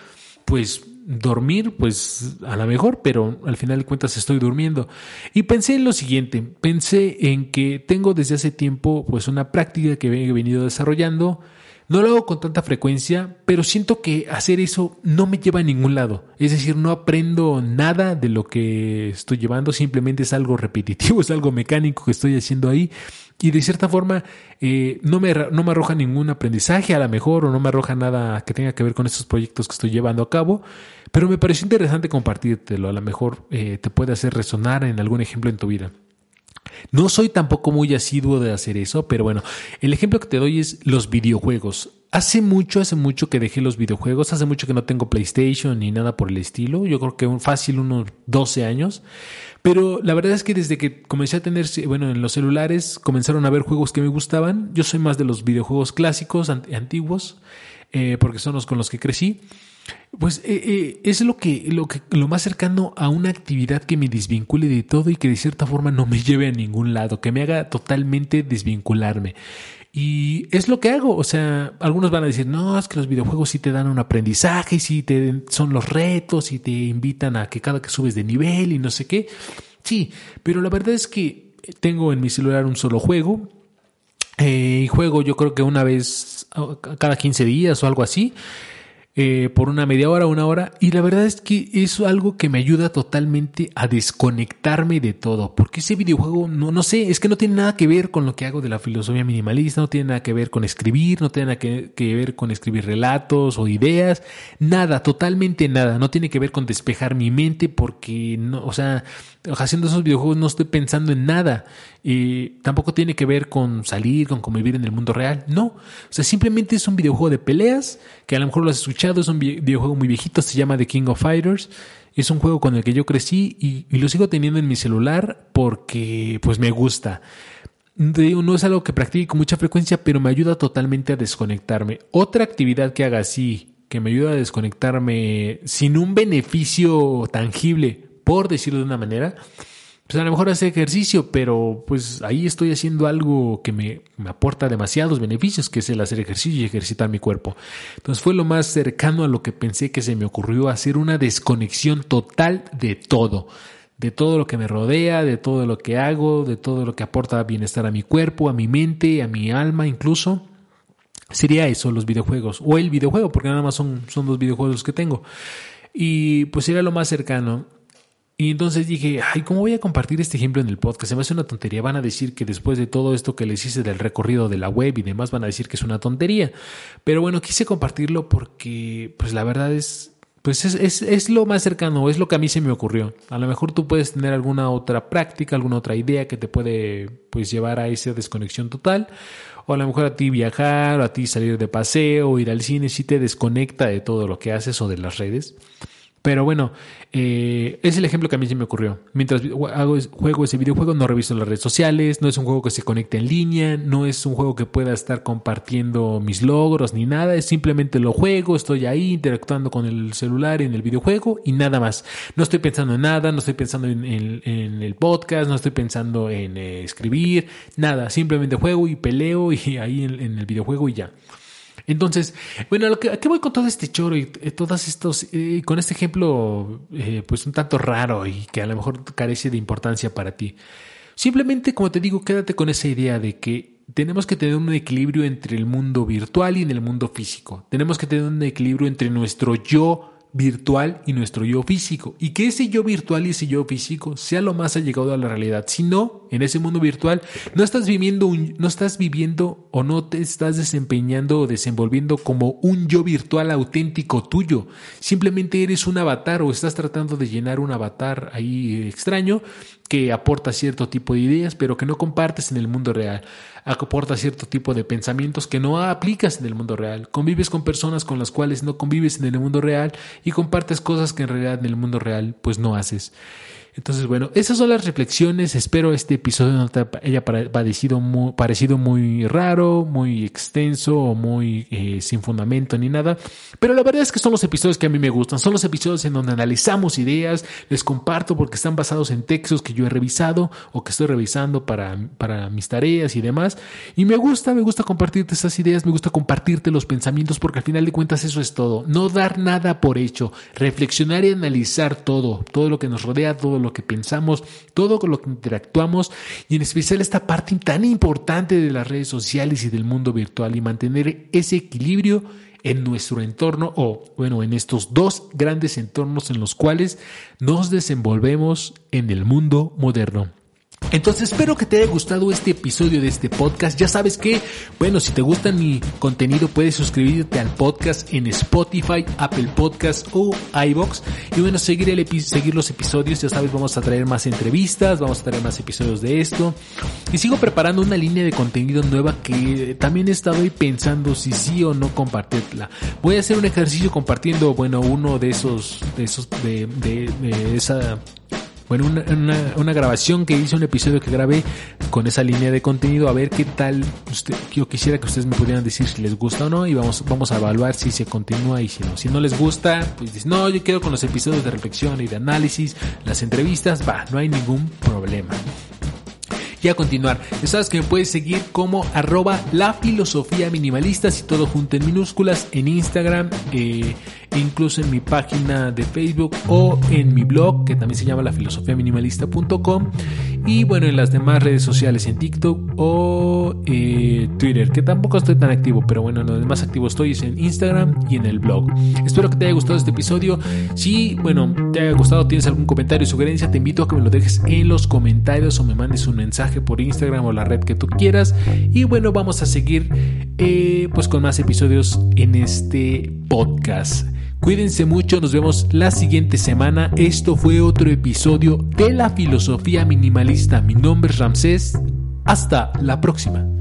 Speaker 1: pues dormir, pues a lo mejor, pero al final de cuentas estoy durmiendo. Y pensé en lo siguiente, pensé en que tengo desde hace tiempo pues una práctica que he venido desarrollando, no lo hago con tanta frecuencia, pero siento que hacer eso no me lleva a ningún lado. Es decir, no aprendo nada de lo que estoy llevando, simplemente es algo repetitivo, *laughs* es algo mecánico que estoy haciendo ahí. Y de cierta forma eh, no, me, no me arroja ningún aprendizaje a lo mejor o no me arroja nada que tenga que ver con estos proyectos que estoy llevando a cabo, pero me pareció interesante compartírtelo. A lo mejor eh, te puede hacer resonar en algún ejemplo en tu vida. No soy tampoco muy asiduo de hacer eso, pero bueno, el ejemplo que te doy es los videojuegos. Hace mucho, hace mucho que dejé los videojuegos, hace mucho que no tengo PlayStation ni nada por el estilo, yo creo que un fácil unos 12 años, pero la verdad es que desde que comencé a tener, bueno, en los celulares comenzaron a ver juegos que me gustaban, yo soy más de los videojuegos clásicos, antiguos, eh, porque son los con los que crecí. Pues eh, eh, es lo que, lo que lo más cercano a una actividad que me desvincule de todo y que de cierta forma no me lleve a ningún lado, que me haga totalmente desvincularme. Y es lo que hago. O sea, algunos van a decir, no, es que los videojuegos sí te dan un aprendizaje, sí te son los retos y te invitan a que cada que subes de nivel y no sé qué. Sí, pero la verdad es que tengo en mi celular un solo juego. Eh, y juego yo creo que una vez cada 15 días o algo así. Eh, por una media hora, una hora, y la verdad es que es algo que me ayuda totalmente a desconectarme de todo, porque ese videojuego, no, no sé, es que no tiene nada que ver con lo que hago de la filosofía minimalista, no tiene nada que ver con escribir, no tiene nada que, que ver con escribir relatos o ideas, nada, totalmente nada, no tiene que ver con despejar mi mente, porque, no, o sea, haciendo esos videojuegos no estoy pensando en nada. Y tampoco tiene que ver con salir, con convivir en el mundo real. No. O sea, simplemente es un videojuego de peleas, que a lo mejor lo has escuchado, es un videojuego muy viejito, se llama The King of Fighters. Es un juego con el que yo crecí y, lo sigo teniendo en mi celular porque pues me gusta. No es algo que practique con mucha frecuencia, pero me ayuda totalmente a desconectarme. Otra actividad que haga así, que me ayuda a desconectarme sin un beneficio tangible, por decirlo de una manera, pues a lo mejor hacer ejercicio, pero pues ahí estoy haciendo algo que me, me, aporta demasiados beneficios, que es el hacer ejercicio y ejercitar mi cuerpo. Entonces fue lo más cercano a lo que pensé que se me ocurrió hacer una desconexión total de todo, de todo lo que me rodea, de todo lo que hago, de todo lo que aporta bienestar a mi cuerpo, a mi mente, a mi alma incluso. Sería eso, los videojuegos, o el videojuego, porque nada más son, son dos videojuegos que tengo. Y pues sería lo más cercano. Y entonces dije, ay, ¿cómo voy a compartir este ejemplo en el podcast? Se me hace una tontería. Van a decir que después de todo esto que les hice del recorrido de la web y demás, van a decir que es una tontería. Pero bueno, quise compartirlo porque, pues la verdad es, pues es, es, es, lo más cercano, es lo que a mí se me ocurrió. A lo mejor tú puedes tener alguna otra práctica, alguna otra idea que te puede, pues, llevar a esa desconexión total. O a lo mejor a ti viajar, o a ti salir de paseo, o ir al cine, si te desconecta de todo lo que haces o de las redes. Pero bueno, eh, es el ejemplo que a mí se me ocurrió. Mientras hago, juego ese videojuego, no reviso las redes sociales, no es un juego que se conecte en línea, no es un juego que pueda estar compartiendo mis logros ni nada, es simplemente lo juego, estoy ahí interactuando con el celular en el videojuego y nada más. No estoy pensando en nada, no estoy pensando en, el podcast, no estoy pensando en eh, escribir, nada, simplemente juego y peleo y ahí en el videojuego y ya. Entonces, bueno, ¿a, qué voy con todo este choro y eh, todos estos, eh, con este ejemplo, eh, pues un tanto raro y que a lo mejor carece de importancia para ti? Simplemente, como te digo, quédate con esa idea de que tenemos que tener un equilibrio entre el mundo virtual y en el mundo físico. Tenemos que tener un equilibrio entre nuestro yo virtual y nuestro yo físico. Y que ese yo virtual y ese yo físico sea lo más allegado a la realidad. Si no, en ese mundo virtual no estás viviendo un, no estás viviendo o no te estás desempeñando o desenvolviendo como un yo virtual auténtico tuyo. Simplemente eres un avatar o estás tratando de llenar un avatar ahí extraño que aporta cierto tipo de ideas, pero que no compartes en el mundo real. Aporta cierto tipo de pensamientos que no aplicas en el mundo real. Convives con personas con las cuales no convives en el mundo real y compartes cosas que en realidad en el mundo real pues no haces. Entonces, bueno, esas son las reflexiones. Espero este episodio no te haya parecido muy, parecido muy raro, muy extenso o muy eh, sin fundamento ni nada. Pero la verdad es que son los episodios que a mí me gustan. Son los episodios en donde analizamos ideas, les comparto porque están basados en textos que yo he revisado o que estoy revisando para, para mis tareas y demás. Y me gusta, me gusta compartirte esas ideas, me gusta compartirte los pensamientos porque al final de cuentas eso es todo. No dar nada por hecho, reflexionar y analizar todo, todo lo que nos rodea, todo lo que pensamos, todo con lo que interactuamos y en especial esta parte tan importante de las redes sociales y del mundo virtual y mantener ese equilibrio en nuestro entorno o bueno, en estos dos grandes entornos en los cuales nos desenvolvemos en el mundo moderno. Entonces espero que te haya gustado este episodio de este podcast. Ya sabes que, bueno, si te gusta mi contenido puedes suscribirte al podcast en Spotify, Apple Podcast o iBox. Y bueno, seguir, el seguir los episodios. Ya sabes, vamos a traer más entrevistas, vamos a traer más episodios de esto. Y sigo preparando una línea de contenido nueva que también he estado pensando si sí o no compartirla. Voy a hacer un ejercicio compartiendo, bueno, uno de esos, de esos, de, de, de esa bueno, una, grabación que hice, un episodio que grabé con esa línea de contenido, a ver qué tal, usted, yo quisiera que ustedes me pudieran decir si les gusta o no y vamos, vamos a evaluar si se continúa y si no. Si no les gusta, pues no, yo quiero con los episodios de reflexión y de análisis, las entrevistas, va, no hay ningún problema. Y a continuar, sabes que me puedes seguir como arroba la filosofía minimalista, y todo junto en minúsculas, en Instagram, eh, incluso en mi página de Facebook o en mi blog que también se llama la minimalista.com y bueno en las demás redes sociales en TikTok o eh, Twitter que tampoco estoy tan activo pero bueno en lo más activo estoy es en Instagram y en el blog. Espero que te haya gustado este episodio. Si bueno te haya gustado tienes algún comentario sugerencia te invito a que me lo dejes en los comentarios o me mandes un mensaje por Instagram o la red que tú quieras. Y bueno vamos a seguir eh, pues con más episodios en este podcast Cuídense mucho, nos vemos la siguiente semana. Esto fue otro episodio de la filosofía minimalista. Mi nombre es Ramsés. Hasta la próxima.